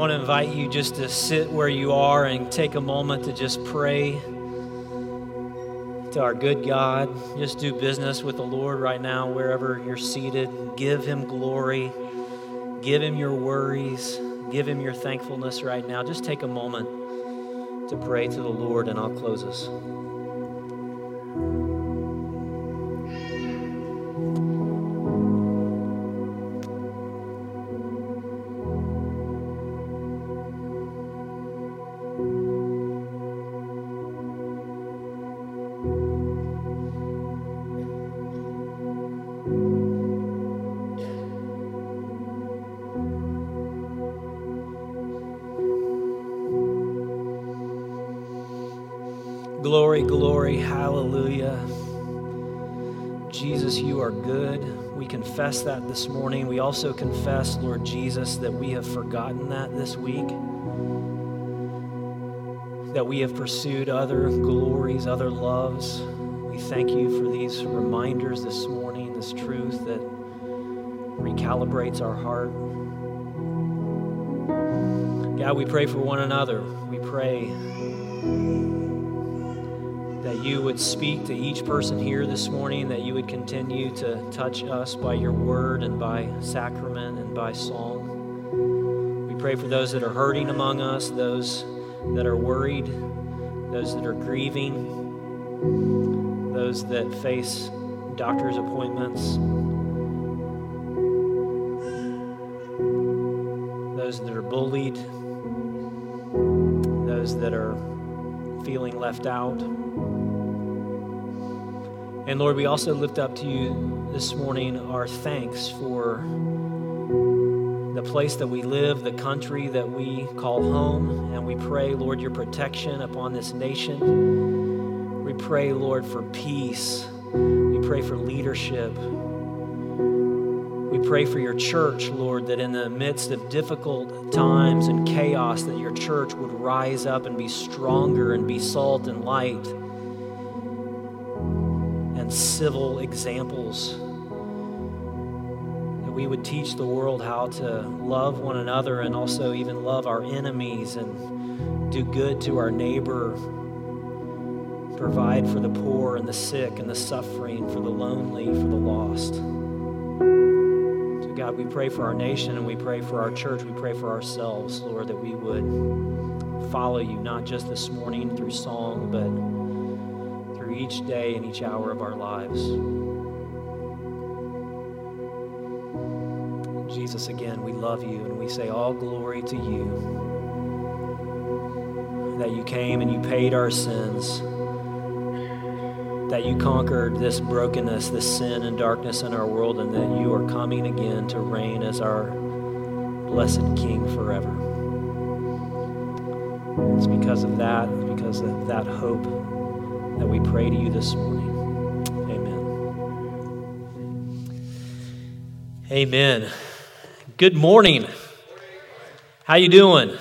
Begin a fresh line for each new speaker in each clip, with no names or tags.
want to invite you just to sit where you are and take a moment to just pray to our good God. Just do business with the Lord right now, wherever you're seated. Give Him glory, give Him your worries, give Him your thankfulness right now. Just take a moment to pray to the Lord, and I'll close us. Glory, hallelujah. Jesus, you are good. We confess that this morning. We also confess, Lord Jesus, that we have forgotten that this week. That we have pursued other glories, other loves. We thank you for these reminders this morning, this truth that recalibrates our heart. God, we pray for one another. We pray that you would speak to each person here this morning, that you would continue to touch us by your word and by sacrament and by song. We pray for those that are hurting among us, those that are worried, those that are grieving, those that face doctor's appointments, those that are bullied, those that are feeling left out. And Lord, we also lift up to you this morning our thanks for the place that we live, the country that we call home. And we pray, Lord, your protection upon this nation. We pray, Lord, for peace. We pray for leadership. We pray for your church, Lord, that in the midst of difficult times and chaos, that your church would rise up and be stronger and be salt and light and civil examples. That we would teach the world how to love one another and also even love our enemies and do good to our neighbor, provide for the poor and the sick and the suffering, for the lonely, for the lost. God, we pray for our nation and we pray for our church. We pray for ourselves, Lord, that we would follow you, not just this morning through song, but through each day and each hour of our lives. Jesus, again, we love you and we say all glory to you. That you came and you paid our sins. That you conquered this brokenness, this sin and darkness in our world, and that you are coming again to reign as our blessed King forever. It's because of that, because of that hope that we pray to you this morning. Amen. Amen. Good morning. How you doing?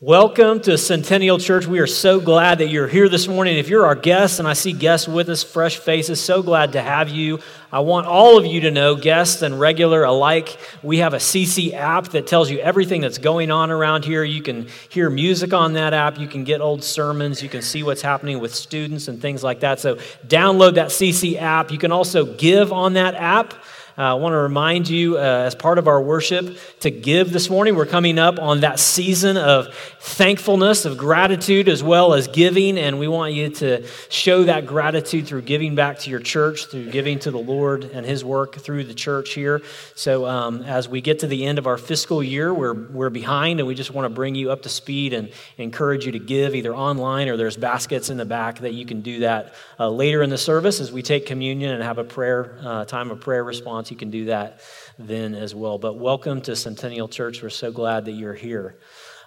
Welcome to Centennial Church. We are so glad that you're here this morning. If you're our guest, and I see guests with us, fresh faces, so glad to have you. I want all of you to know, guests and regular alike, we have a CC app that tells you everything that's going on around here. You can hear music on that app, you can get old sermons, you can see what's happening with students and things like that. So download that CC app. You can also give on that app. Uh, I want to remind you, uh, as part of our worship, to give this morning. We're coming up on that season of thankfulness, of gratitude, as well as giving, and we want you to show that gratitude through giving back to your church, through giving to the Lord and His work through the church here. So, um, as we get to the end of our fiscal year, we're, we're behind, and we just want to bring you up to speed and encourage you to give either online or there's baskets in the back that you can do that uh, later in the service as we take communion and have a prayer uh, time of prayer response you can do that then as well. But welcome to Centennial Church. We're so glad that you're here.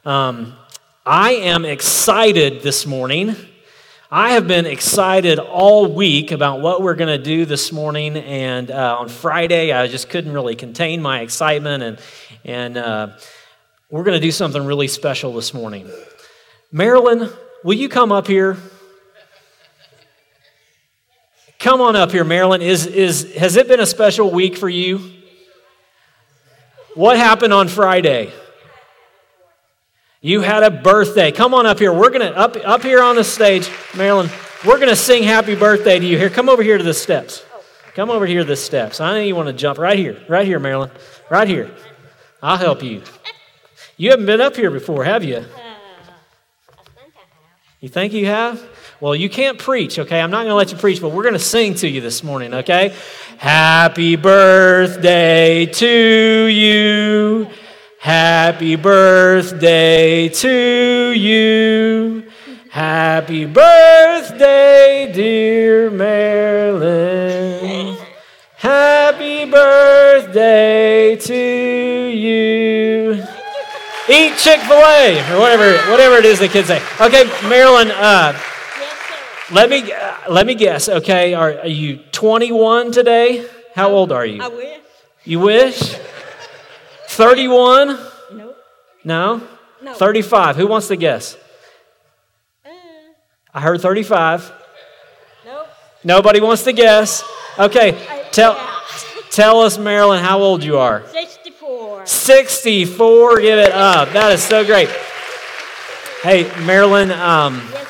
Um, I am excited this morning. I have been excited all week about what we're going to do this morning. And uh, on Friday, I just couldn't really contain my excitement. And, and uh, we're going to do something really special this morning. Marilyn, will you come up here? Come on up here, Marilyn. Is, is, has it been a special week for you? What happened on Friday? You had a birthday. Come on up here. We're going to, up, up here on the stage, Marilyn, we're going to sing happy birthday to you here. Come over here to the steps. Come over here to the steps. I know you want to jump right here. Right here, Marilyn. Right here. I'll help you. You haven't been up here before, have you? You think you have? Well, you can't preach, okay? I'm not going to let you preach, but we're going to sing to you this morning, okay? Happy birthday to you. Happy birthday to you. Happy birthday, dear Marilyn. Happy birthday to you. Eat Chick fil A, or whatever, whatever it is the kids say. Okay, Marilyn, uh, let me, uh, let me guess, okay? Are, are you 21 today? How old are you?
I wish.
You wish? 31?
Nope.
No?
No.
35. Who wants to guess?
Uh,
I heard 35.
nope.
Nobody wants to guess. Okay,
I-
tell,
yeah.
tell us, Marilyn, how old you are.
64.
64. Give it up. That is so great. Hey, Marilyn, um,
sir.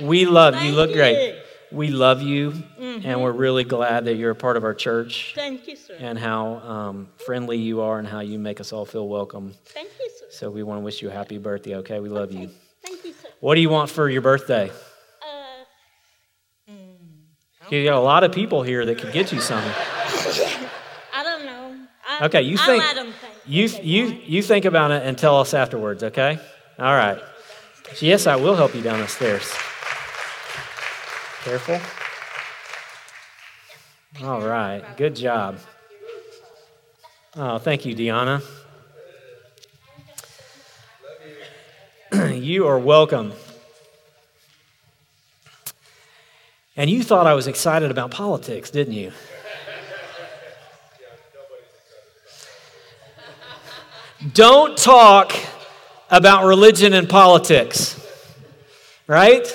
We love you.
Thank
look great.
you. Mm-hmm.
We love you, and we're really glad that you're a part of our church
Thank you, sir.
and how um, friendly you are and how you make us all feel welcome.
Thank you, sir.
So we want to wish you a happy birthday, okay? We love you.
Thank you, sir.
What do you want for your birthday?
Uh,
You got a lot of people here that could get you something.
I don't know. I,
Okay, you
I'll
think
think
you you you think about it and tell us afterwards, okay? All right. Yes, I will help you down the stairs. Careful. All right. Good job. Oh, thank you, Deanna. you are welcome. And you thought I was excited about politics, didn't you? Don't talk about religion and politics, right?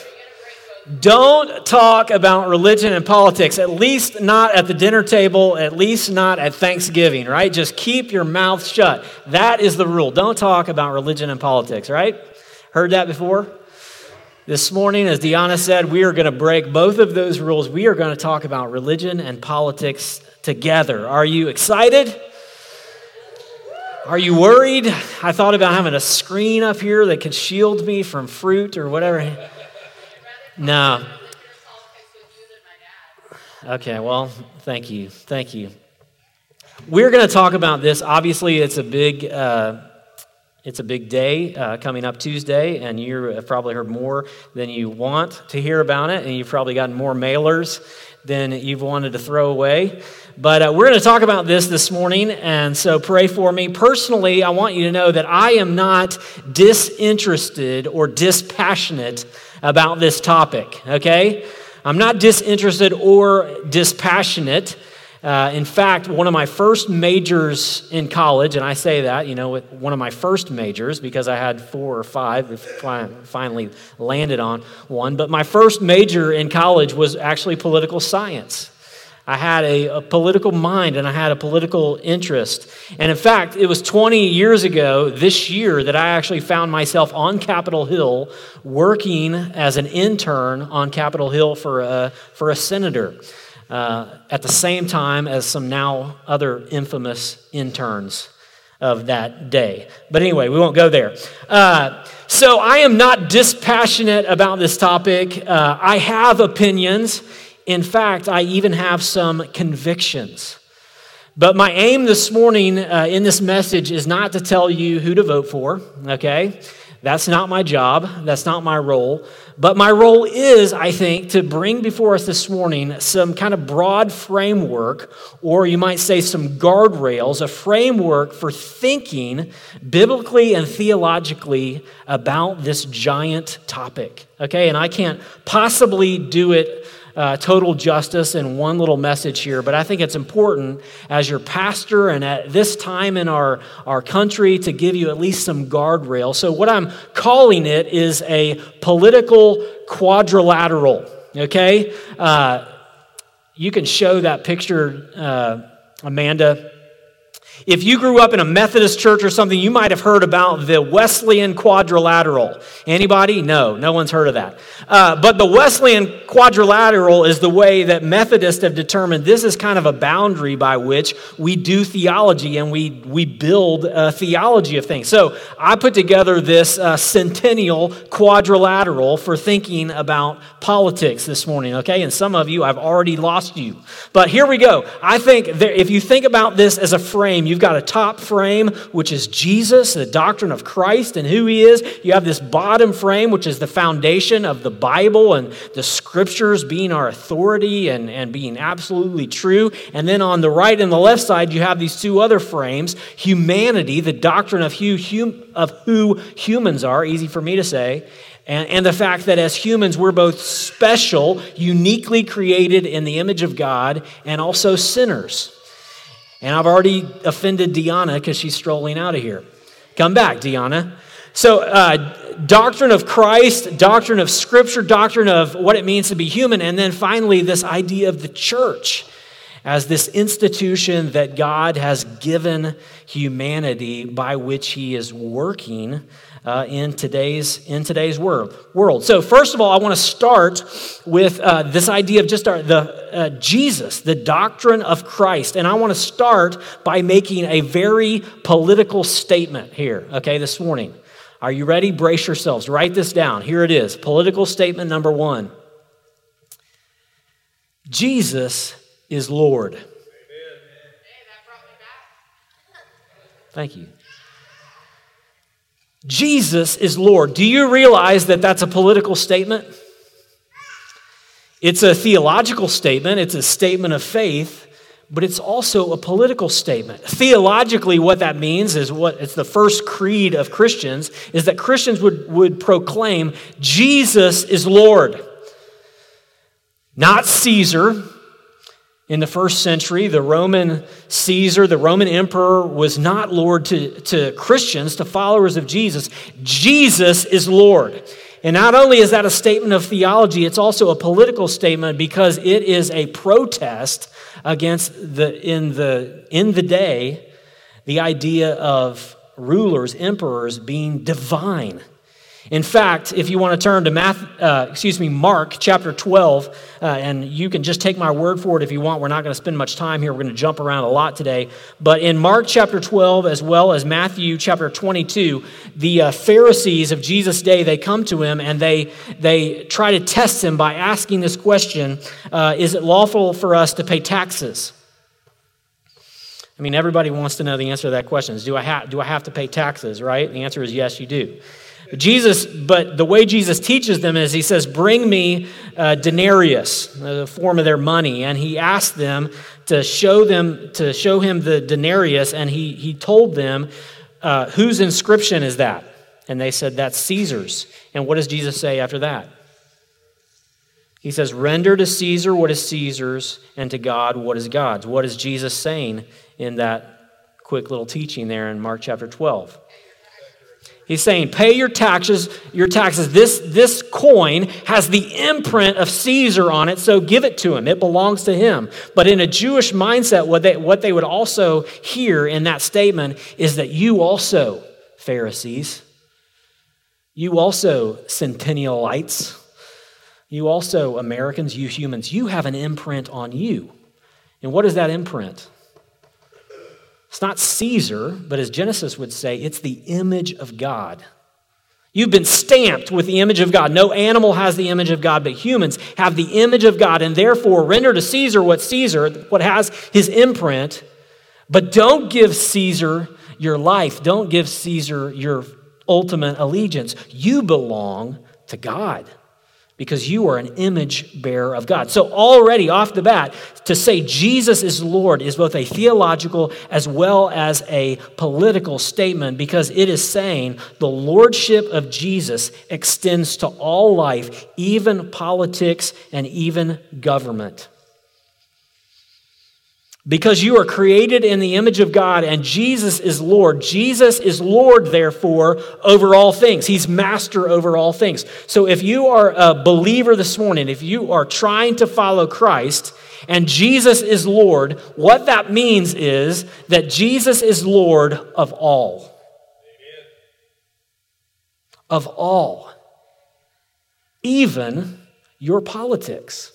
Don't talk about religion and politics, at least not at the dinner table, at least not at Thanksgiving, right? Just keep your mouth shut. That is the rule. Don't talk about religion and politics, right? Heard that before? This morning, as Deanna said, we are going to break both of those rules. We are going to talk about religion and politics together. Are you excited? Are you worried? I thought about having a screen up here that could shield me from fruit or whatever. No. Okay, well, thank you. Thank you. We're going to talk about this. Obviously, it's a big. Uh, it's a big day uh, coming up Tuesday, and you have probably heard more than you want to hear about it, and you've probably gotten more mailers than you've wanted to throw away. But uh, we're going to talk about this this morning, and so pray for me. Personally, I want you to know that I am not disinterested or dispassionate about this topic, okay? I'm not disinterested or dispassionate. Uh, in fact, one of my first majors in college, and I say that, you know, one of my first majors because I had four or five, if I finally landed on one, but my first major in college was actually political science. I had a, a, political mind and I had a political interest. And in fact, it was 20 years ago this year that I actually found myself on Capitol Hill working as an intern on Capitol Hill for a, for a senator. Uh, at the same time as some now other infamous interns of that day. But anyway, we won't go there. Uh, so I am not dispassionate about this topic. Uh, I have opinions. In fact, I even have some convictions. But my aim this morning uh, in this message is not to tell you who to vote for, okay? That's not my job. That's not my role. But my role is, I think, to bring before us this morning some kind of broad framework, or you might say some guardrails, a framework for thinking biblically and theologically about this giant topic. Okay? And I can't possibly do it uh, total justice in one little message here, but I think it's important as your pastor and at this time in our, our country to give you at least some guardrail. So, what I'm calling it is a political quadrilateral, okay? Uh, you can show that picture, uh, Amanda. If you grew up in a Methodist church or something, you might have heard about the Wesleyan quadrilateral. Anybody? No, no one's heard of that. Uh, but the Wesleyan quadrilateral is the way that Methodists have determined this is kind of a boundary by which we do theology and we, we build a theology of things. So I put together this uh, centennial quadrilateral for thinking about politics this morning, okay? And some of you, I've already lost you. But here we go. I think if you think about this as a frame, You've got a top frame, which is Jesus, the doctrine of Christ and who he is. You have this bottom frame, which is the foundation of the Bible and the scriptures being our authority and, and being absolutely true. And then on the right and the left side, you have these two other frames humanity, the doctrine of who, hum, of who humans are, easy for me to say. And, and, the fact that as humans, we're both special, uniquely created in the image of God, and also sinners. And I've already offended Deanna because she's strolling out of here. Come back, Deanna. So, uh, doctrine of Christ, doctrine of Scripture, doctrine of what it means to be human, and then finally, this idea of the church as this institution that God has given humanity by which He is working uh, in today's in today's world. World. So first of all, I want to start with uh, this idea of just our, the uh, Jesus, the doctrine of Christ, and I want to start by making a very political statement here. Okay, this morning. Are you ready? Brace yourselves. Write this down. Here it is. Political statement number one. Jesus is Lord. Thank you. Jesus is Lord. Do you realize that that's a political statement? It's a theological statement, it's a statement of faith, but it's also a political statement. Theologically, what that means is what it's the first creed of Christians is that Christians would, would proclaim Jesus is Lord. Not Caesar, in the first century, the Roman Caesar, the Roman emperor, was not Lord to, to Christians, to followers of Jesus. Jesus is Lord. And not only is that a statement of theology, it's also a political statement because it is a protest against the, in the, in the day, the idea of rulers, emperors being divine. In fact, if you want to turn to Math, uh, excuse me, Mark chapter 12, uh, and you can just take my word for it if you want. We're not going to spend much time here. We're going to jump around a lot today. But in Mark chapter 12, as well as Matthew chapter 22, the uh, Pharisees of Jesus' day, they come to him and they, they try to test him by asking this question uh, Is it lawful for us to pay taxes? I mean, everybody wants to know the answer to that question. Is, do I, ha- do I have to pay taxes, right? The answer is yes, you do. Jesus, but the way Jesus teaches them is he says, Bring me uh, denarius, the form of their money. And he asked them to show them, to show him the denarius, and he, he told them, uh, Whose inscription is that? And they said, That's Caesar's. And what does Jesus say after that? He says, Render to Caesar what is Caesar's, and to God what is God's. What is Jesus saying in that quick little teaching there in Mark chapter 12? He's saying, pay your taxes, your taxes. This, this coin has the imprint of Caesar on it, so give it to him. It belongs to him. But in a Jewish mindset, what they, what they would also hear in that statement is that you also, Pharisees, you also centennialites, you also Americans, you humans, you have an imprint on you. And what is that imprint? It's not Caesar, but as Genesis would say, it's the image of God. You've been stamped with the image of God. No animal has the image of God, but humans have the image of God, and therefore render to Caesar what Caesar, what has his imprint. But don't give Caesar your life. Don't give Caesar your ultimate allegiance. You belong to God because you are an image bearer of God. So, already off the bat, to say Jesus is Lord is both a theological as well as a political statement because it is saying the lordship of Jesus extends to all life, even politics and even government. Because you are created in the image of God and Jesus is Lord. Jesus is Lord, therefore, over all things. He's master over all things. So if you are a believer this morning, if you are trying to follow Christ and Jesus is Lord, what that means is that Jesus is Lord of all. Of all. Even your politics.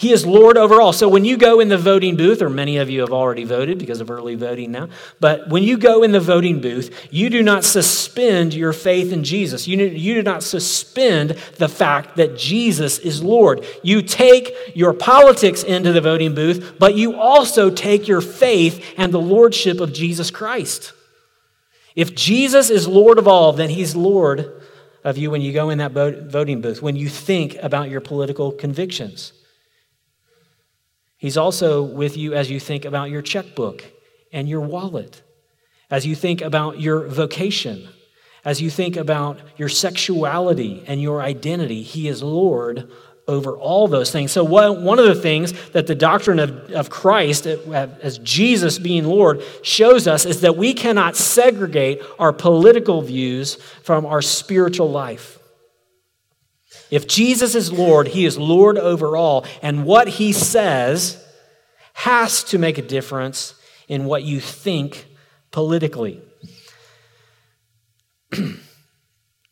He is Lord over all. So when you go in the voting booth, or many of you have already voted because of early voting now, but when you go in the voting booth, you do not suspend your faith in Jesus. You, you do not suspend the fact that Jesus is Lord. You take your politics into the voting booth, but you also take your faith and the lordship of Jesus Christ. If Jesus is Lord of all, then he's Lord of you when you go in that voting booth, when you think about your political convictions. He's also with you as you think about your checkbook and your wallet, as you think about your vocation, as you think about your sexuality and your identity. He is Lord over all those things. So, one of the things that the doctrine of, of Christ, as Jesus being Lord, shows us is that we cannot segregate our political views from our spiritual life. If Jesus is Lord, he is Lord over all. And what he says has to make a difference in what you think politically.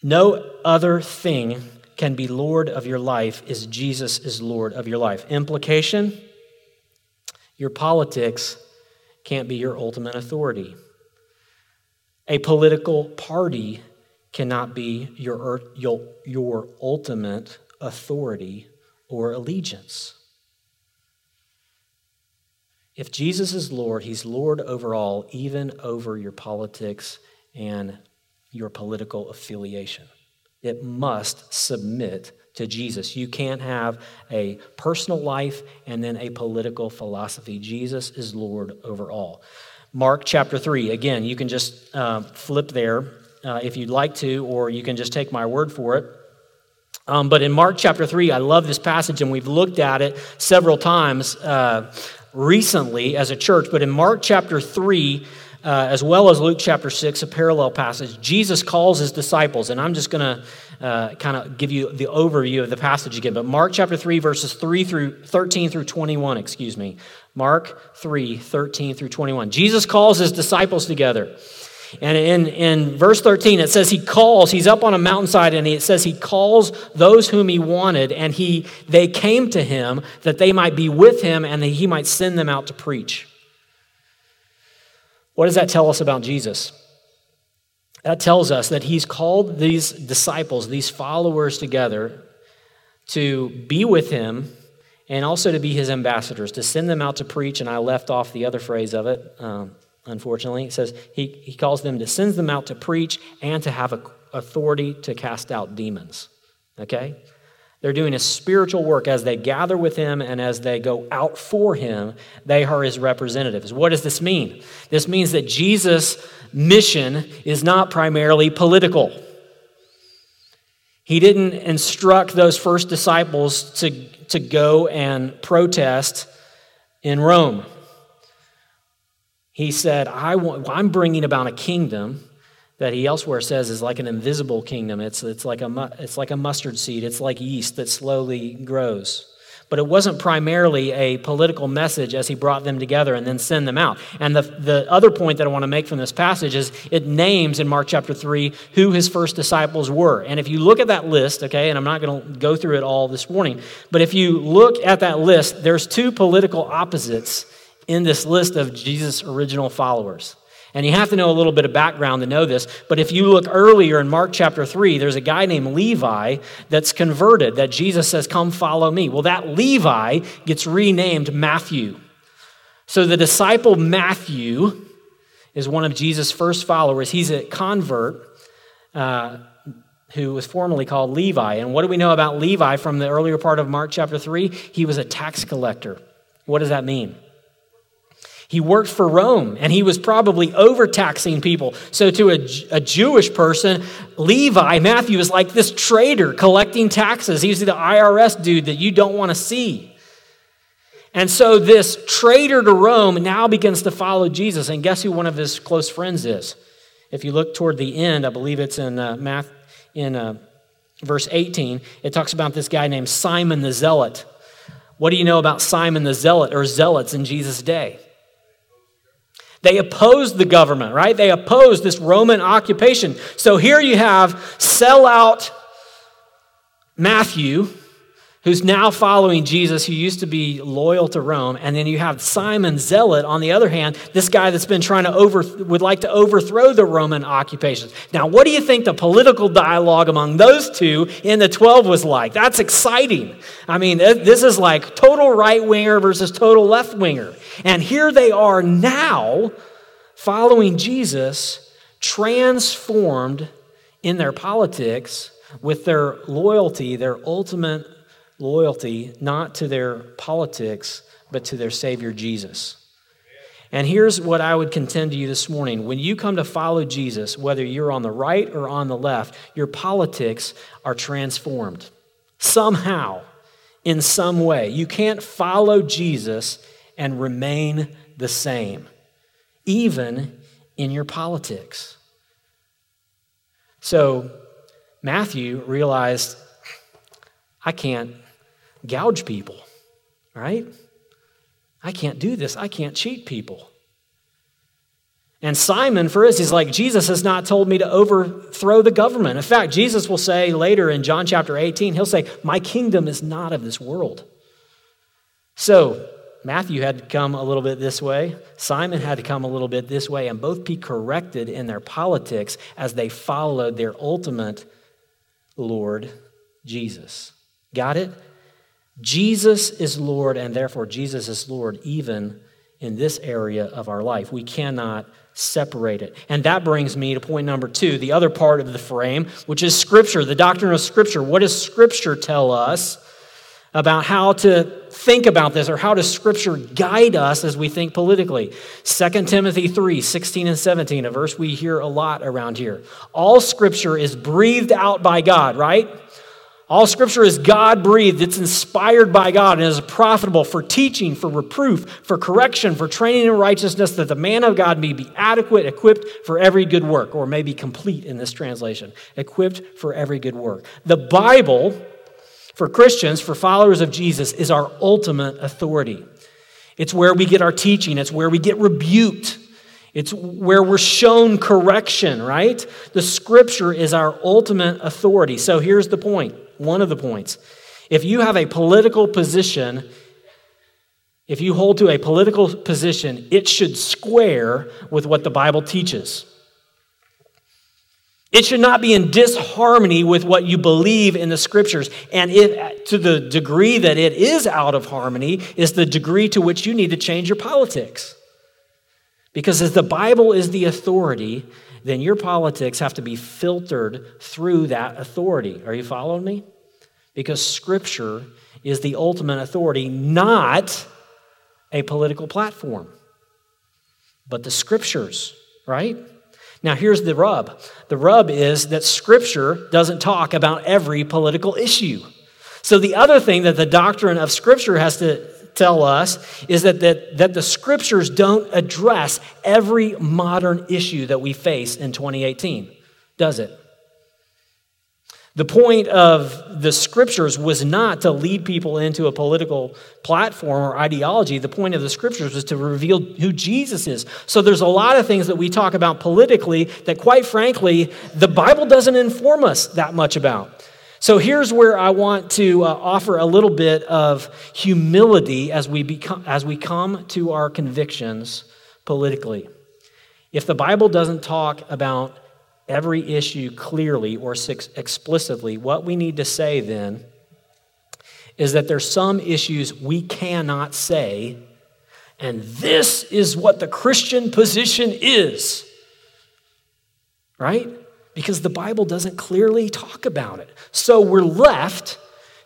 no other thing can be Lord of your life as Jesus is Lord of your life. Implication your politics can't be your ultimate authority. A political party cannot be your, your, your ultimate authority or allegiance. If Jesus is Lord, He's Lord over all, even over your politics and your political affiliation. It must submit to Jesus. You can't have a personal life and then a political philosophy. Jesus is Lord over all. Mark chapter 3, again, you can just uh, flip there uh, if you'd like to, or you can just take my word for it. Um, but in Mark chapter 3, I love this passage, and we've looked at it several times uh, recently as a church. But in Mark chapter 3, uh, as well as Luke chapter 6, a parallel passage, Jesus calls his disciples, and I'm just going to uh, kind of give you the overview of the passage again. But Mark chapter 3, verses 3 through 13 through 21, excuse me. Mark 3, 13 through 21. Jesus calls his disciples together. And in, in verse 13, it says he calls, he's up on a mountainside, and it says he calls those whom he wanted, and he, they came to him that they might be with him and that he might send them out to preach. What does that tell us about Jesus? That tells us that he's called these disciples, these followers together to be with him and also to be his ambassadors, to send them out to preach. And I left off the other phrase of it. Um, unfortunately. It says he, he calls them to sends them out to preach and to have authority to cast out demons. Okay? They're doing a spiritual work as they gather with him and as they go out for him, they are his representatives. What does this mean? This means that Jesus' mission is not primarily political. He didn't instruct those first disciples to, to go and protest in Rome. He said, I want, I'm bringing about a kingdom that he elsewhere says is like an invisible kingdom. It's, it's, like a, it's like a mustard seed, it's like yeast that slowly grows. But it wasn't primarily a political message as he brought them together and then send them out. And the, the other point that I want to make from this passage is it names in Mark chapter 3 who his first disciples were. And if you look at that list, okay, and I'm not going to go through it all this morning, but if you look at that list, there's two political opposites in this list of Jesus' original followers. And you have to know a little bit of background to know this. But if you look earlier in Mark chapter 3, there's a guy named Levi that's converted, that Jesus says, Come follow me. Well, that Levi gets renamed Matthew. So the disciple Matthew is one of Jesus' first followers. He's a convert uh, who was formerly called Levi. And what do we know about Levi from the earlier part of Mark chapter 3? He was a tax collector. What does that mean? He worked for Rome and he was probably overtaxing people. So, to a, a, Jewish person, Levi, Matthew, is like this traitor collecting taxes. He's the IRS dude that you don't want to see. And so this traitor to Rome now begins to follow Jesus. And guess who one of his close friends is? If you look toward the end, I believe it's in uh, Math, in uh, verse 18, it talks about this guy named Simon the Zealot. What do you know about Simon the Zealot or zealots in Jesus' day? They opposed the government, right? They opposed this Roman occupation. So here you have sellout Matthew, who's now following Jesus, who used to be loyal to Rome. And then you have Simon Zealot, on the other hand, this guy that's been trying to over, would like to overthrow the Roman occupations. Now, what do you think the political dialogue among those two in the 12 was like? That's exciting. I mean, this is like total right winger versus total left winger. And here they are now following Jesus, transformed in their politics with their loyalty, their ultimate loyalty not to their politics, but to their Savior Jesus. And here's what I would contend to you this morning. When you come to follow Jesus, whether you're on the right or on the left, your politics are transformed. Somehow, in some way. You can't follow Jesus and remain the same, even in your politics. So, Matthew realized, I can't gouge people, right? I can't do this. I can't cheat people. And Simon, for us, he's like, Jesus has not told me to overthrow the government. In fact, Jesus will say later in John chapter 18, he'll say, My kingdom is not of this world. So, Matthew had to come a little bit this way. Simon had to come a little bit this way, and both be corrected in their politics as they followed their ultimate Lord, Jesus. Got it? Jesus is Lord, and therefore Jesus is Lord even in this area of our life. We cannot separate it. And that brings me to point number two, the other part of the frame, which is Scripture, the doctrine of Scripture. What does Scripture tell us about how to think about this, or how does Scripture guide us as we think politically? 2 Timothy 3 16 and 17, a verse we hear a lot around here. All Scripture is breathed out by God, right? All scripture is God breathed. It's inspired by God and is profitable for teaching, for reproof, for correction, for training in righteousness, that the man of God may be adequate, equipped for every good work, or may be complete in this translation, equipped for every good work. The Bible, for Christians, for followers of Jesus, is our ultimate authority. It's where we get our teaching, it's where we get rebuked. It's where we're shown correction, right? The scripture is our ultimate authority. So here's the point one of the points. If you have a political position, if you hold to a political position, it should square with what the Bible teaches. It should not be in disharmony with what you believe in the scriptures. And if, to the degree that it is out of harmony, is the degree to which you need to change your politics. Because as the Bible is the authority, then your politics have to be filtered through that authority. Are you following me? Because Scripture is the ultimate authority, not a political platform, but the Scriptures, right? Now, here's the rub the rub is that Scripture doesn't talk about every political issue. So, the other thing that the doctrine of Scripture has to tell us is that, that, that the scriptures don't address every modern issue that we face in 2018, does it? The point of the scriptures was not to lead people into a political platform or ideology. The point of the scriptures was to reveal who Jesus is. So there's a lot of things that we talk about politically that, quite frankly, the Bible doesn't inform us that much about. So here's where I want to uh, offer a little bit of humility as we, become, as we come to our convictions politically. If the Bible doesn't talk about every issue clearly or explicitly, what we need to say then is that there's some issues we cannot say, and this is what the Christian position is. Right? Because the Bible doesn't clearly talk about it. So we're left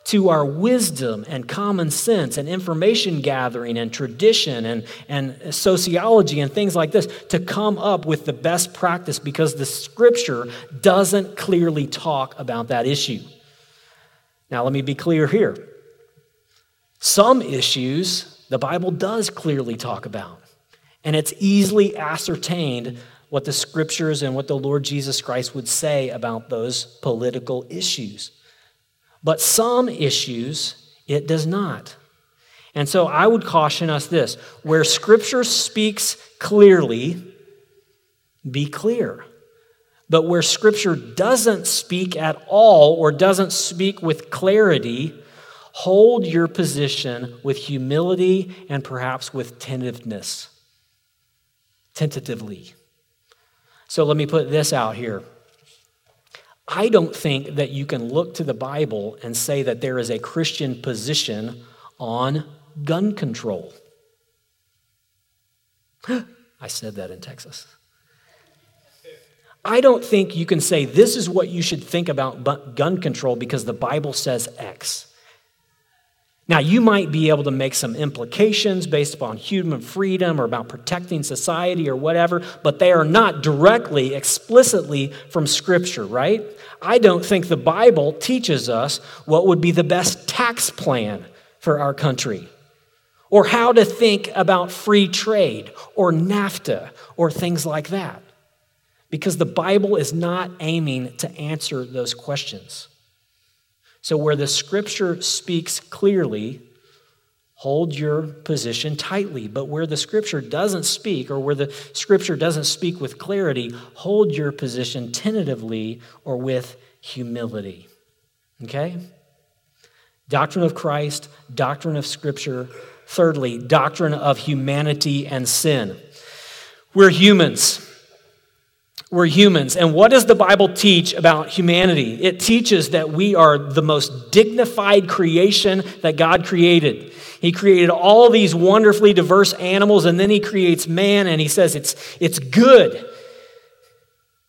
to our wisdom and common sense and information gathering and tradition and, and sociology and things like this to come up with the best practice because the scripture doesn't clearly talk about that issue. Now, let me be clear here. Some issues the Bible does clearly talk about. And it's easily ascertained what the scriptures and what the Lord Jesus Christ would say about those political issues. But some issues, it does not. And so I would caution us this where scripture speaks clearly, be clear. But where scripture doesn't speak at all or doesn't speak with clarity, hold your position with humility and perhaps with tentativeness. Tentatively. So let me put this out here. I don't think that you can look to the Bible and say that there is a Christian position on gun control. I said that in Texas. I don't think you can say this is what you should think about gun control because the Bible says X. Now, you might be able to make some implications based upon human freedom or about protecting society or whatever, but they are not directly, explicitly from Scripture, right? I don't think the Bible teaches us what would be the best tax plan for our country, or how to think about free trade, or NAFTA, or things like that. Because the Bible is not aiming to answer those questions. So, where the scripture speaks clearly, hold your position tightly. But where the scripture doesn't speak, or where the scripture doesn't speak with clarity, hold your position tentatively or with humility. Okay? Doctrine of Christ, doctrine of scripture. Thirdly, doctrine of humanity and sin. We're humans. We're humans. And what does the Bible teach about humanity? It teaches that we are the most dignified creation that God created. He created all these wonderfully diverse animals, and then He creates man, and He says it's, it's good.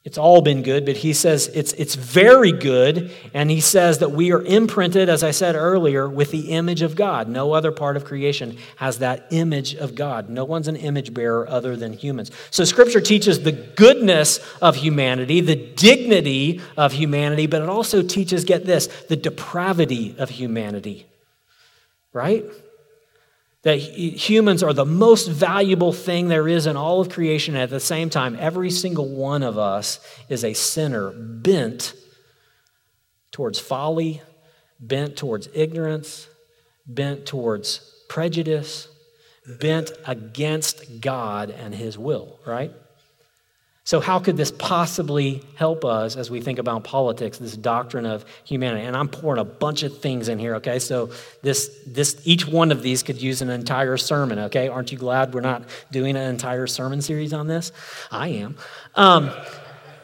It's all been good, but he says it's, it's very good. And he says that we are imprinted, as I said earlier, with the image of God. No other part of creation has that image of God. No one's an image bearer other than humans. So scripture teaches the goodness of humanity, the dignity of humanity, but it also teaches, get this, the depravity of humanity. Right? That humans are the most valuable thing there is in all of creation. And at the same time, every single one of us is a sinner bent towards folly, bent towards ignorance, bent towards prejudice, bent against God and His will, right? So, how could this possibly help us as we think about politics, this doctrine of humanity? And I'm pouring a bunch of things in here, okay? So, this, this, each one of these could use an entire sermon, okay? Aren't you glad we're not doing an entire sermon series on this? I am. Um,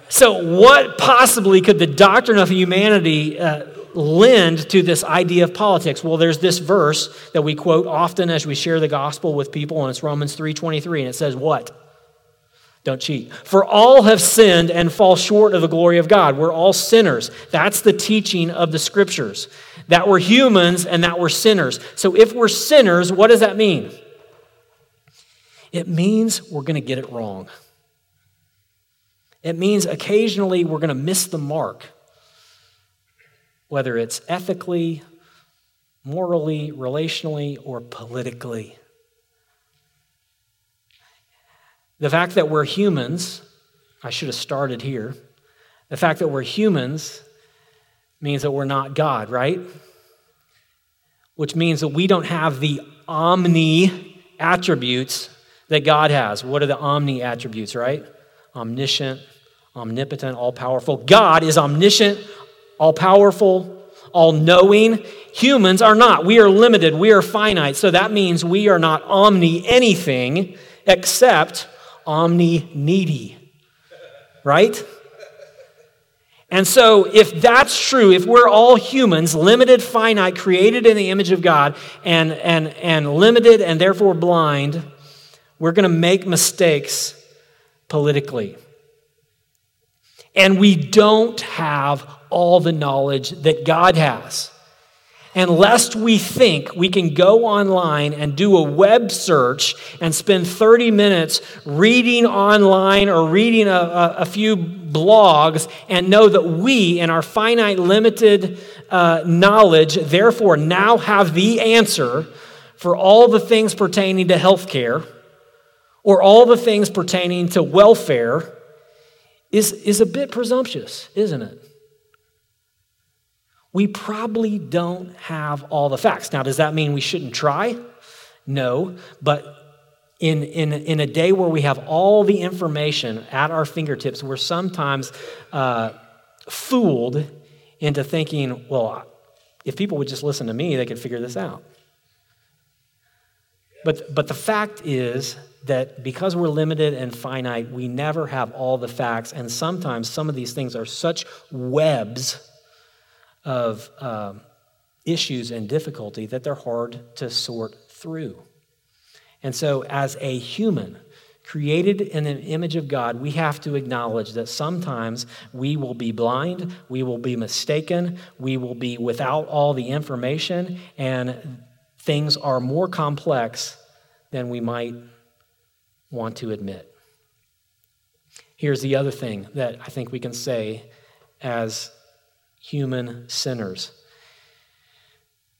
so, what possibly could the doctrine of humanity uh, lend to this idea of politics? Well, there's this verse that we quote often as we share the gospel with people, and it's Romans 3:23, and it says, "What? Don't cheat. For all have sinned and fall short of the glory of God. We're all sinners. That's the teaching of the scriptures. That we're humans and that we're sinners. So if we're sinners, what does that mean? It means we're going to get it wrong. It means occasionally we're going to miss the mark, whether it's ethically, morally, relationally, or politically. The fact that we're humans, I should have started here. The fact that we're humans means that we're not God, right? Which means that we don't have the omni attributes that God has. What are the omni attributes, right? Omniscient, omnipotent, all powerful. God is omniscient, all powerful, all knowing. Humans are not. We are limited, we are finite. So that means we are not omni anything except omni needy, right? And so, if that's true, if we're all humans, limited, finite, created in the image of God, and, and, and limited and therefore blind, we're going to make mistakes politically. And we don't have all the knowledge that God has. And lest we think we can go online and do a web search and spend 30 minutes reading online or reading a, a, a few blogs and know that we, in our finite, limited uh, knowledge, therefore now have the answer for all the things pertaining to healthcare or all the things pertaining to welfare is, is a bit presumptuous, isn't it? We probably don't have all the facts. Now, does that mean we shouldn't try? No, but in, in, in a day where we have all the information at our fingertips, we're sometimes uh, fooled into thinking, well, if people would just listen to me, they could figure this out. But, but the fact is that because we're limited and finite, we never have all the facts. And sometimes some of these things are such webs of um, issues and difficulty that they're hard to sort through. And so, as a human, created in the image of God, we have to acknowledge that sometimes we will be blind, we will be mistaken, we will be without all the information, and things are more complex than we might want to admit. Here's the other thing that I think we can say as human sinners.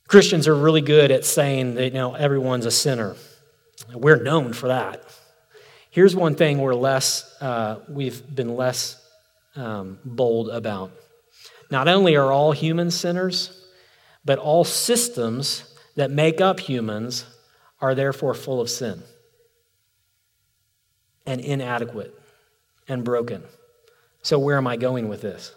Christians are really good at saying that you know everyone's a sinner. We're known for that. Here's one thing we're less, uh, we've been less um, bold about. Not only are all humans sinners, but all systems that make up humans are therefore full of sin and inadequate and broken. So, where am I going with this?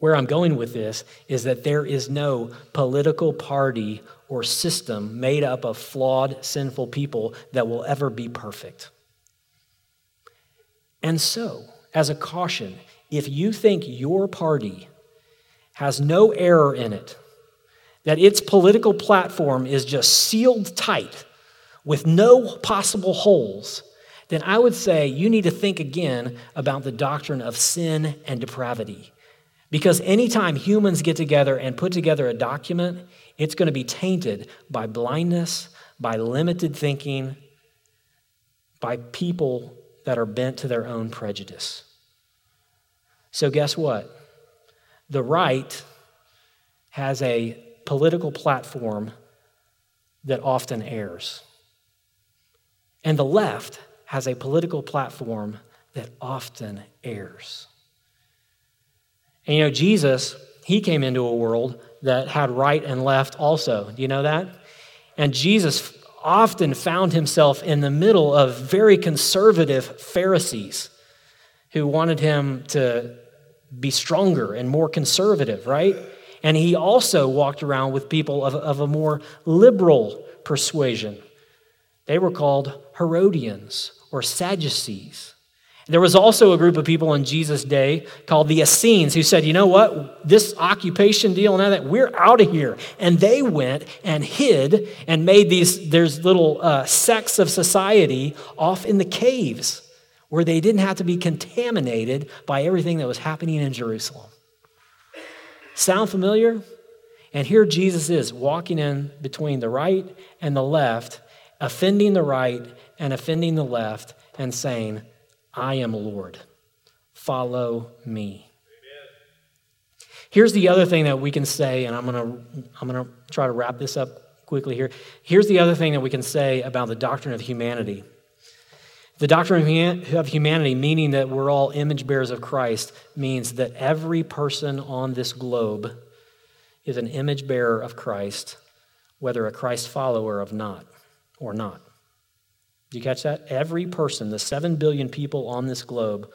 Where I'm going with this is that there is no political party or system made up of flawed, sinful people that will ever be perfect. And so, as a caution, if you think your party has no error in it, that its political platform is just sealed tight with no possible holes, then I would say you need to think again about the doctrine of sin and depravity. Because anytime humans get together and put together a document, it's going to be tainted by blindness, by limited thinking, by people that are bent to their own prejudice. So, guess what? The right has a political platform that often errs, and the left has a political platform that often errs. And you know, Jesus, he came into a world that had right and left also. Do you know that? And Jesus often found himself in the middle of very conservative Pharisees who wanted him to be stronger and more conservative, right? And he also walked around with people of, of a more liberal persuasion. They were called Herodians or Sadducees. There was also a group of people in Jesus' day called the Essenes who said, you know what, this occupation deal and all that, we're out of here. And they went and hid and made these, there's little uh, sects of society off in the caves where they didn't have to be contaminated by everything that was happening in Jerusalem. Sound familiar? And here Jesus is walking in between the right and the left, offending the right and offending the left, and saying, I am Lord. Follow me. Here's the other thing that we can say, and I'm going to I'm going to try to wrap this up quickly here. Here's the other thing that we can say about the doctrine of humanity. The doctrine of humanity, meaning that we're all image bearers of Christ, means that every person on this globe is an image bearer of Christ, whether a Christ follower of not or not. Do you catch that? Every person, the 7 billion people on this globe,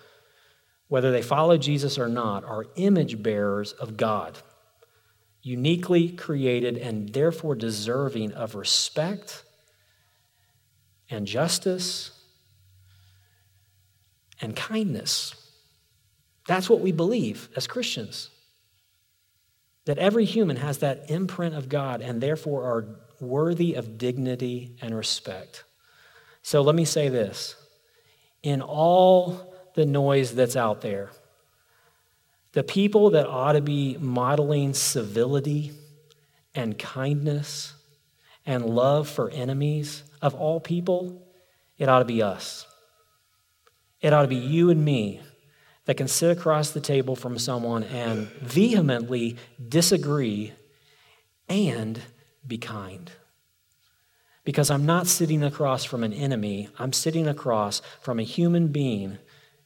whether they follow Jesus or not, are image bearers of God, uniquely created and therefore deserving of respect and justice and kindness. That's what we believe as Christians. That every human has that imprint of God and therefore are worthy of dignity and respect. So let me say this in all the noise that's out there, the people that ought to be modeling civility and kindness and love for enemies of all people, it ought to be us. It ought to be you and me that can sit across the table from someone and vehemently disagree and be kind. Because I'm not sitting across from an enemy, I'm sitting across from a human being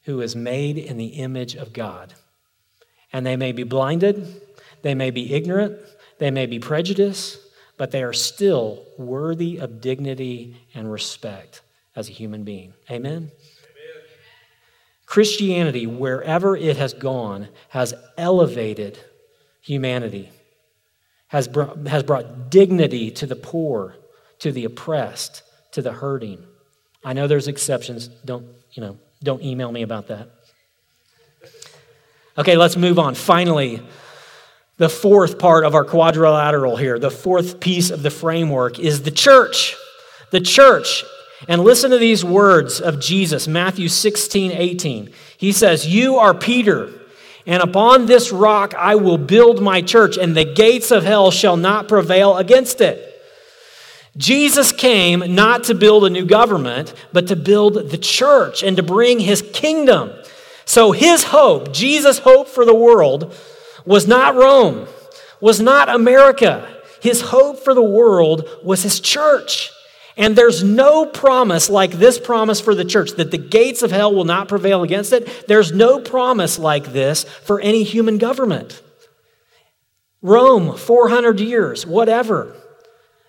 who is made in the image of God. And they may be blinded, they may be ignorant, they may be prejudiced, but they are still worthy of dignity and respect as a human being. Amen? Christianity, wherever it has gone, has elevated humanity, has has brought dignity to the poor, to the oppressed, to the hurting. I know there's exceptions. Don't, you know, don't email me about that. Okay, let's move on. Finally, the fourth part of our quadrilateral here, the fourth piece of the framework is the church. The church. And listen to these words of Jesus, Matthew 16, 18. He says, You are Peter, and upon this rock I will build my church, and the gates of hell shall not prevail against it. Jesus came not to build a new government, but to build the church and to bring his kingdom. So his hope, Jesus' hope for the world, was not Rome, was not America. His hope for the world was his church. And there's no promise like this promise for the church that the gates of hell will not prevail against it. There's no promise like this for any human government. Rome, 400 years, whatever.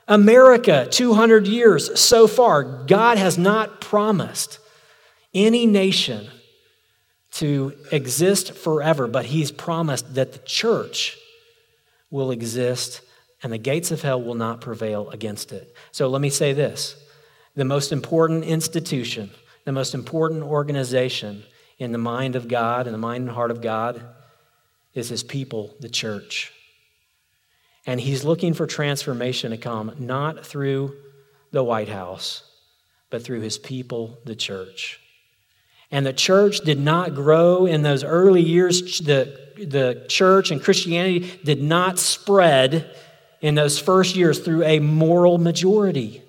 America, 200 years so far, God has not promised any nation to exist forever, but He's promised that the church will exist and the gates of hell will not prevail against it. So let me say this the most important institution, the most important organization in the mind of God, in the mind and heart of God, is His people, the church. And he's looking for transformation to come not through the White House, but through his people, the church. And the church did not grow in those early years. The, the church and Christianity did not spread in those first years through a moral majority,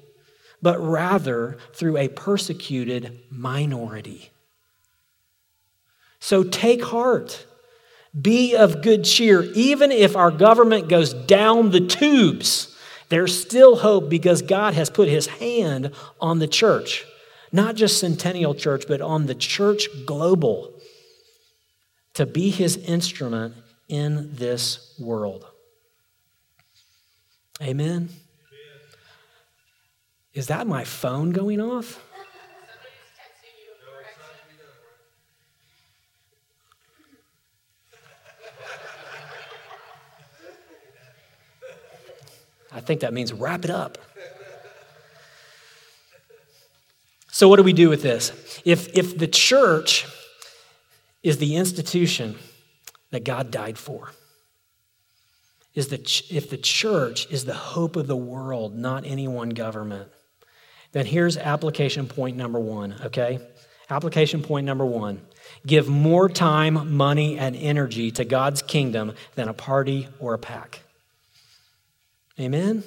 but rather through a persecuted minority. So take heart. Be of good cheer. Even if our government goes down the tubes, there's still hope because God has put his hand on the church. Not just Centennial Church, but on the church global to be his instrument in this world. Amen. Is that my phone going off? I think that means wrap it up. So, what do we do with this? If, if the church is the institution that God died for, is the ch- if the church is the hope of the world, not any one government, then here's application point number one, okay? Application point number one give more time, money, and energy to God's kingdom than a party or a PAC. Amen?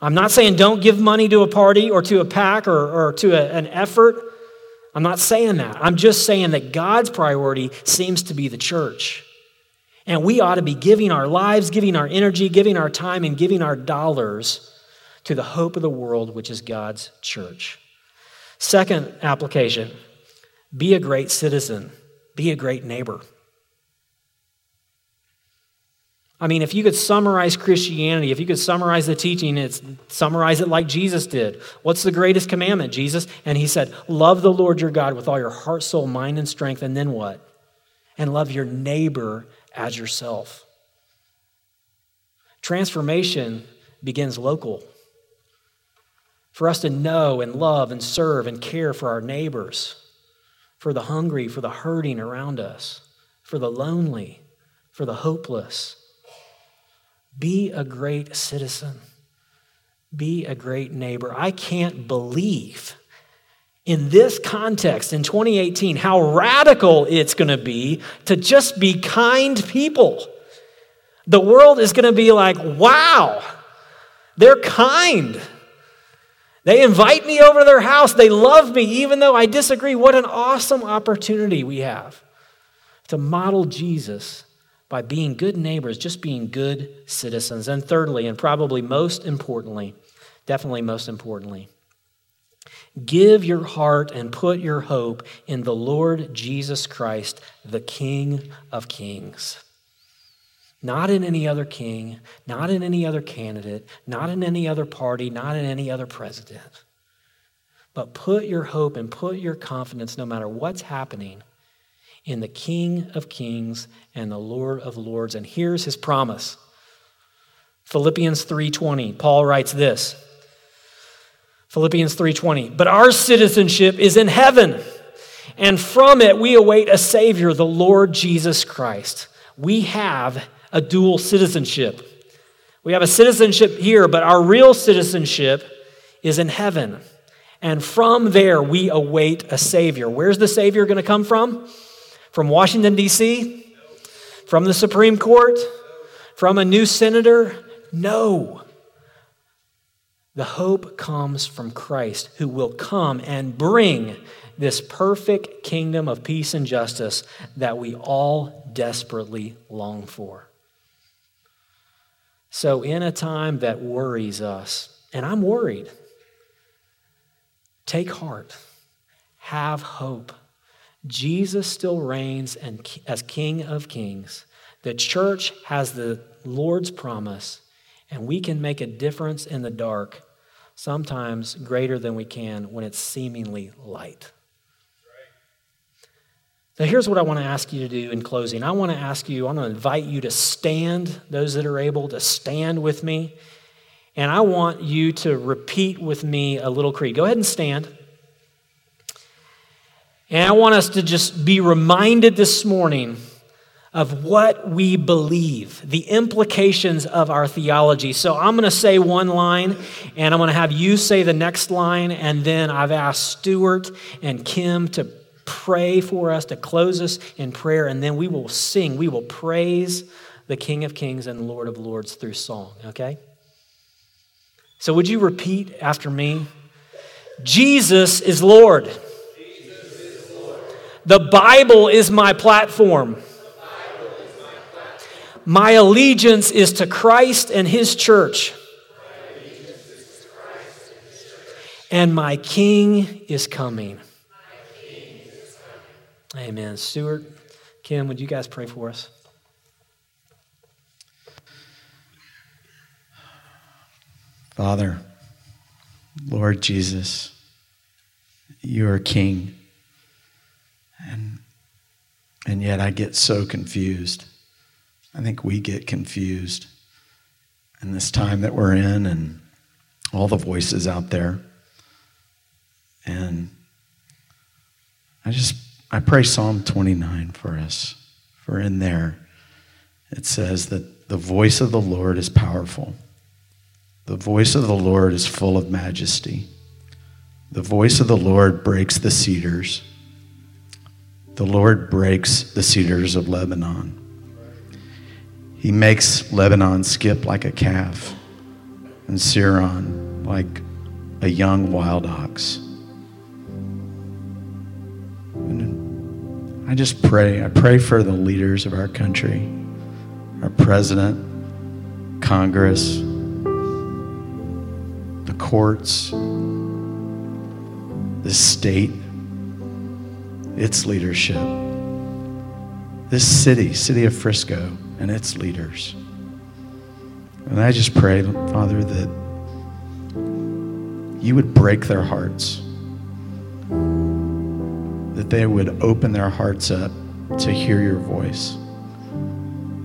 I'm not saying don't give money to a party or to a PAC or, or to a, an effort. I'm not saying that. I'm just saying that God's priority seems to be the church. And we ought to be giving our lives, giving our energy, giving our time, and giving our dollars to the hope of the world, which is God's church. Second application be a great citizen, be a great neighbor. I mean, if you could summarize Christianity, if you could summarize the teaching, it's summarize it like Jesus did. What's the greatest commandment, Jesus? And he said, Love the Lord your God with all your heart, soul, mind, and strength. And then what? And love your neighbor as yourself. Transformation begins local. For us to know and love and serve and care for our neighbors, for the hungry, for the hurting around us, for the lonely, for the hopeless be a great citizen. Be a great neighbor. I can't believe in this context in 2018 how radical it's going to be to just be kind people. The world is going to be like, wow, they're kind. They invite me over to their house. They love me, even though I disagree. What an awesome opportunity we have to model Jesus by being good neighbors, just being good citizens. And thirdly, and probably most importantly, definitely most importantly. Give your heart and put your hope in the Lord Jesus Christ, the King of Kings. Not in any other king, not in any other candidate, not in any other party, not in any other president. But put your hope and put your confidence, no matter what's happening, in the King of Kings and the Lord of Lords. And here's his promise. Philippians 3:20. Paul writes this. Philippians 3:20. But our citizenship is in heaven, and from it we await a savior, the Lord Jesus Christ. We have a dual citizenship. We have a citizenship here, but our real citizenship is in heaven. And from there we await a savior. Where's the savior going to come from? From Washington D.C.? From the Supreme Court? From a new senator? No. The hope comes from Christ, who will come and bring this perfect kingdom of peace and justice that we all desperately long for. So, in a time that worries us, and I'm worried, take heart, have hope. Jesus still reigns and as King of Kings. The church has the Lord's promise, and we can make a difference in the dark sometimes greater than we can when it's seemingly light. So here's what I want to ask you to do in closing. I want to ask you, I want to invite you to stand, those that are able to stand with me. And I want you to repeat with me a little creed. Go ahead and stand. And I want us to just be reminded this morning of what we believe, the implications of our theology. So I'm going to say one line, and I'm going to have you say the next line, and then I've asked Stuart and Kim to pray for us, to close us in prayer, and then we will sing, we will praise the King of Kings and Lord of Lords through song, okay? So would you repeat after me? Jesus is Lord. The Bible is my platform. My allegiance is to Christ and His church. And my King is coming. Amen. Stuart, Kim, would you guys pray for us?
Father, Lord Jesus, you are King. And, yet I get so confused. I think we get confused in this time that we're in and all the voices out there. And I just I pray Psalm 29 for us. For in there it says that the voice of the Lord is powerful. The voice of the Lord is full of majesty. The voice of the Lord breaks the cedars. The Lord breaks the cedars of Lebanon. He makes Lebanon skip like a calf and Sirion like a young wild ox. And I just pray. I pray for the leaders of our country, our president, Congress, the courts, the state, its leadership, this city, city of Frisco and its leaders. And I just pray, Father, that you would break their hearts, that they would open their hearts up to hear your voice,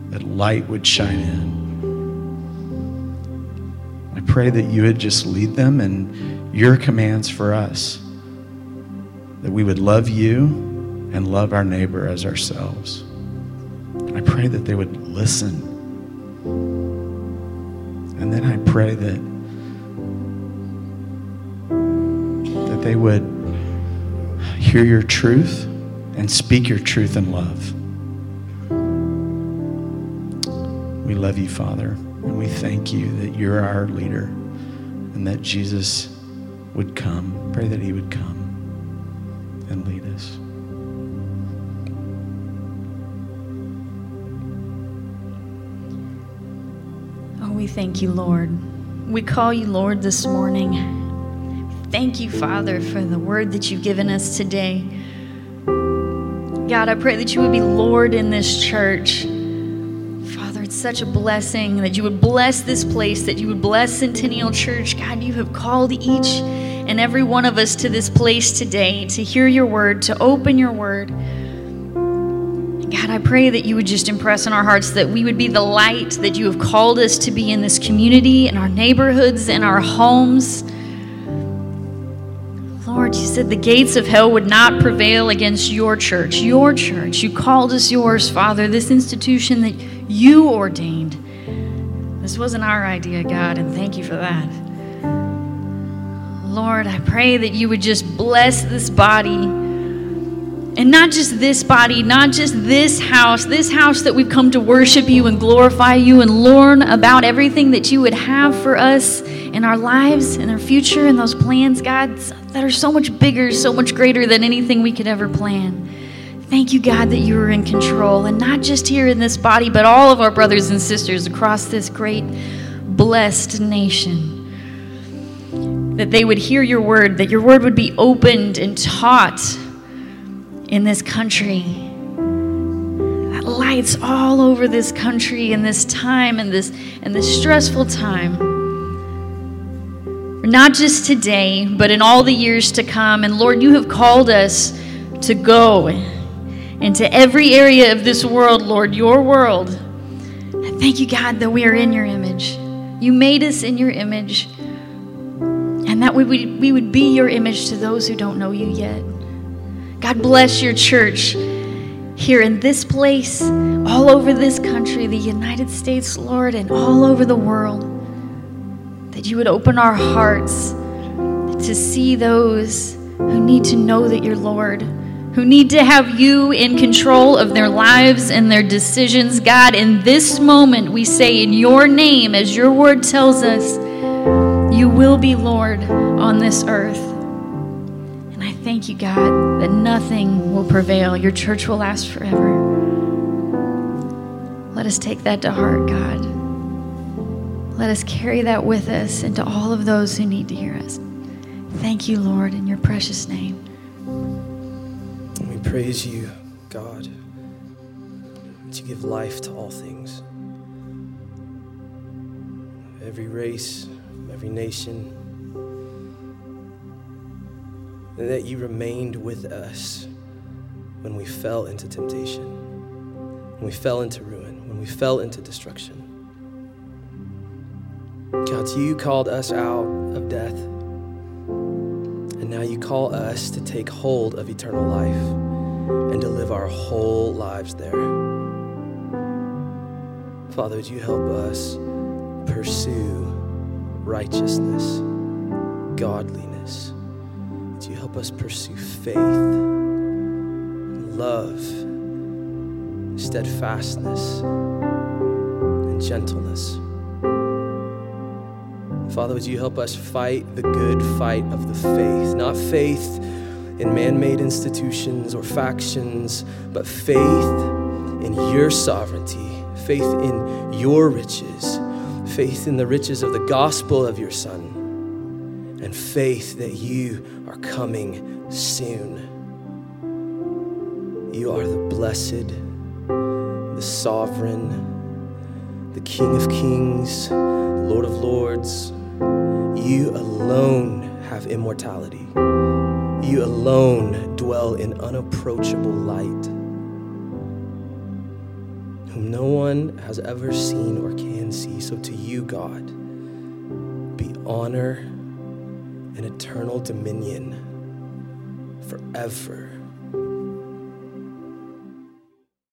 that light would shine in. I pray that you would just lead them in your commands for us, that we would love you and love our neighbor as ourselves. I pray that they would listen. And then I pray that that they would hear your truth and speak your truth in love. We love you, Father, and we thank you that you're our leader and that Jesus would come. Pray that he would come and lead us.
Oh, we thank you, Lord. We call you Lord this morning. Thank you, Father, for the word that you've given us today. God, I pray that you would be Lord in this church. Father, it's such a blessing that you would bless this place, that you would bless Centennial Church. God, you have called each and every one of us to this place today to hear your word, to open your word. God, I pray that you would just impress in our hearts that we would be the light that you have called us to be in this community, in our neighborhoods, in our homes. Lord, you said the gates of hell would not prevail against your church, your church. You called us yours, Father, this institution that you ordained. This wasn't our idea, God, and thank you for that. Lord, I pray that you would just bless this body and not just this body, not just this house, this house that we've come to worship you and glorify you and learn about everything that you would have for us in our lives, in our future, and those plans, God, that are so much bigger, so much greater than anything we could ever plan. Thank you, God, that you are in control, and not just here in this body, but all of our brothers and sisters across this great, blessed nation. That they would hear your word, that your word would be opened and taught in this country. That lights all over this country in this time and this and this stressful time. Not just today, but in all the years to come. And Lord, you have called us to go into every area of this world, Lord, your world. Thank you, God, that we are in your image. You made us in your image, and that we would, we would be your image to those who don't know you yet. God bless your church here in this place, all over this country, the United States, Lord, and all over the world. That you would open our hearts to see those who need to know that you're Lord, who need to have you in control of their lives and their decisions. God, in this moment, we say in your name, as your word tells us, you will be Lord on this earth. And I thank you, God, that nothing will prevail. Your church will last forever. Let us take that to heart, God. Let us carry that with us into all of those who need to hear us. Thank you, Lord, in your precious name.
We praise you, God, that you give life to all things. Every race, every nation, and that you remained with us when we fell into temptation, when we fell into ruin, when we fell into destruction. God, you called us out of death, and now you call us to take hold of eternal life and to live our whole lives there. Father, would you help us pursue righteousness, godliness? Would you help us pursue faith, love, steadfastness, and gentleness. Father, would you help us fight the good fight of the faith, not faith in man made institutions or factions, but faith in your sovereignty, faith in your riches, faith in the riches of the gospel of your Son and faith that you are coming soon. You are the blessed, the sovereign, the King of kings, Lord of lords. You alone have immortality. You alone dwell in unapproachable light, whom no one has ever seen or can see. So to you, God, be honor and eternal dominion forever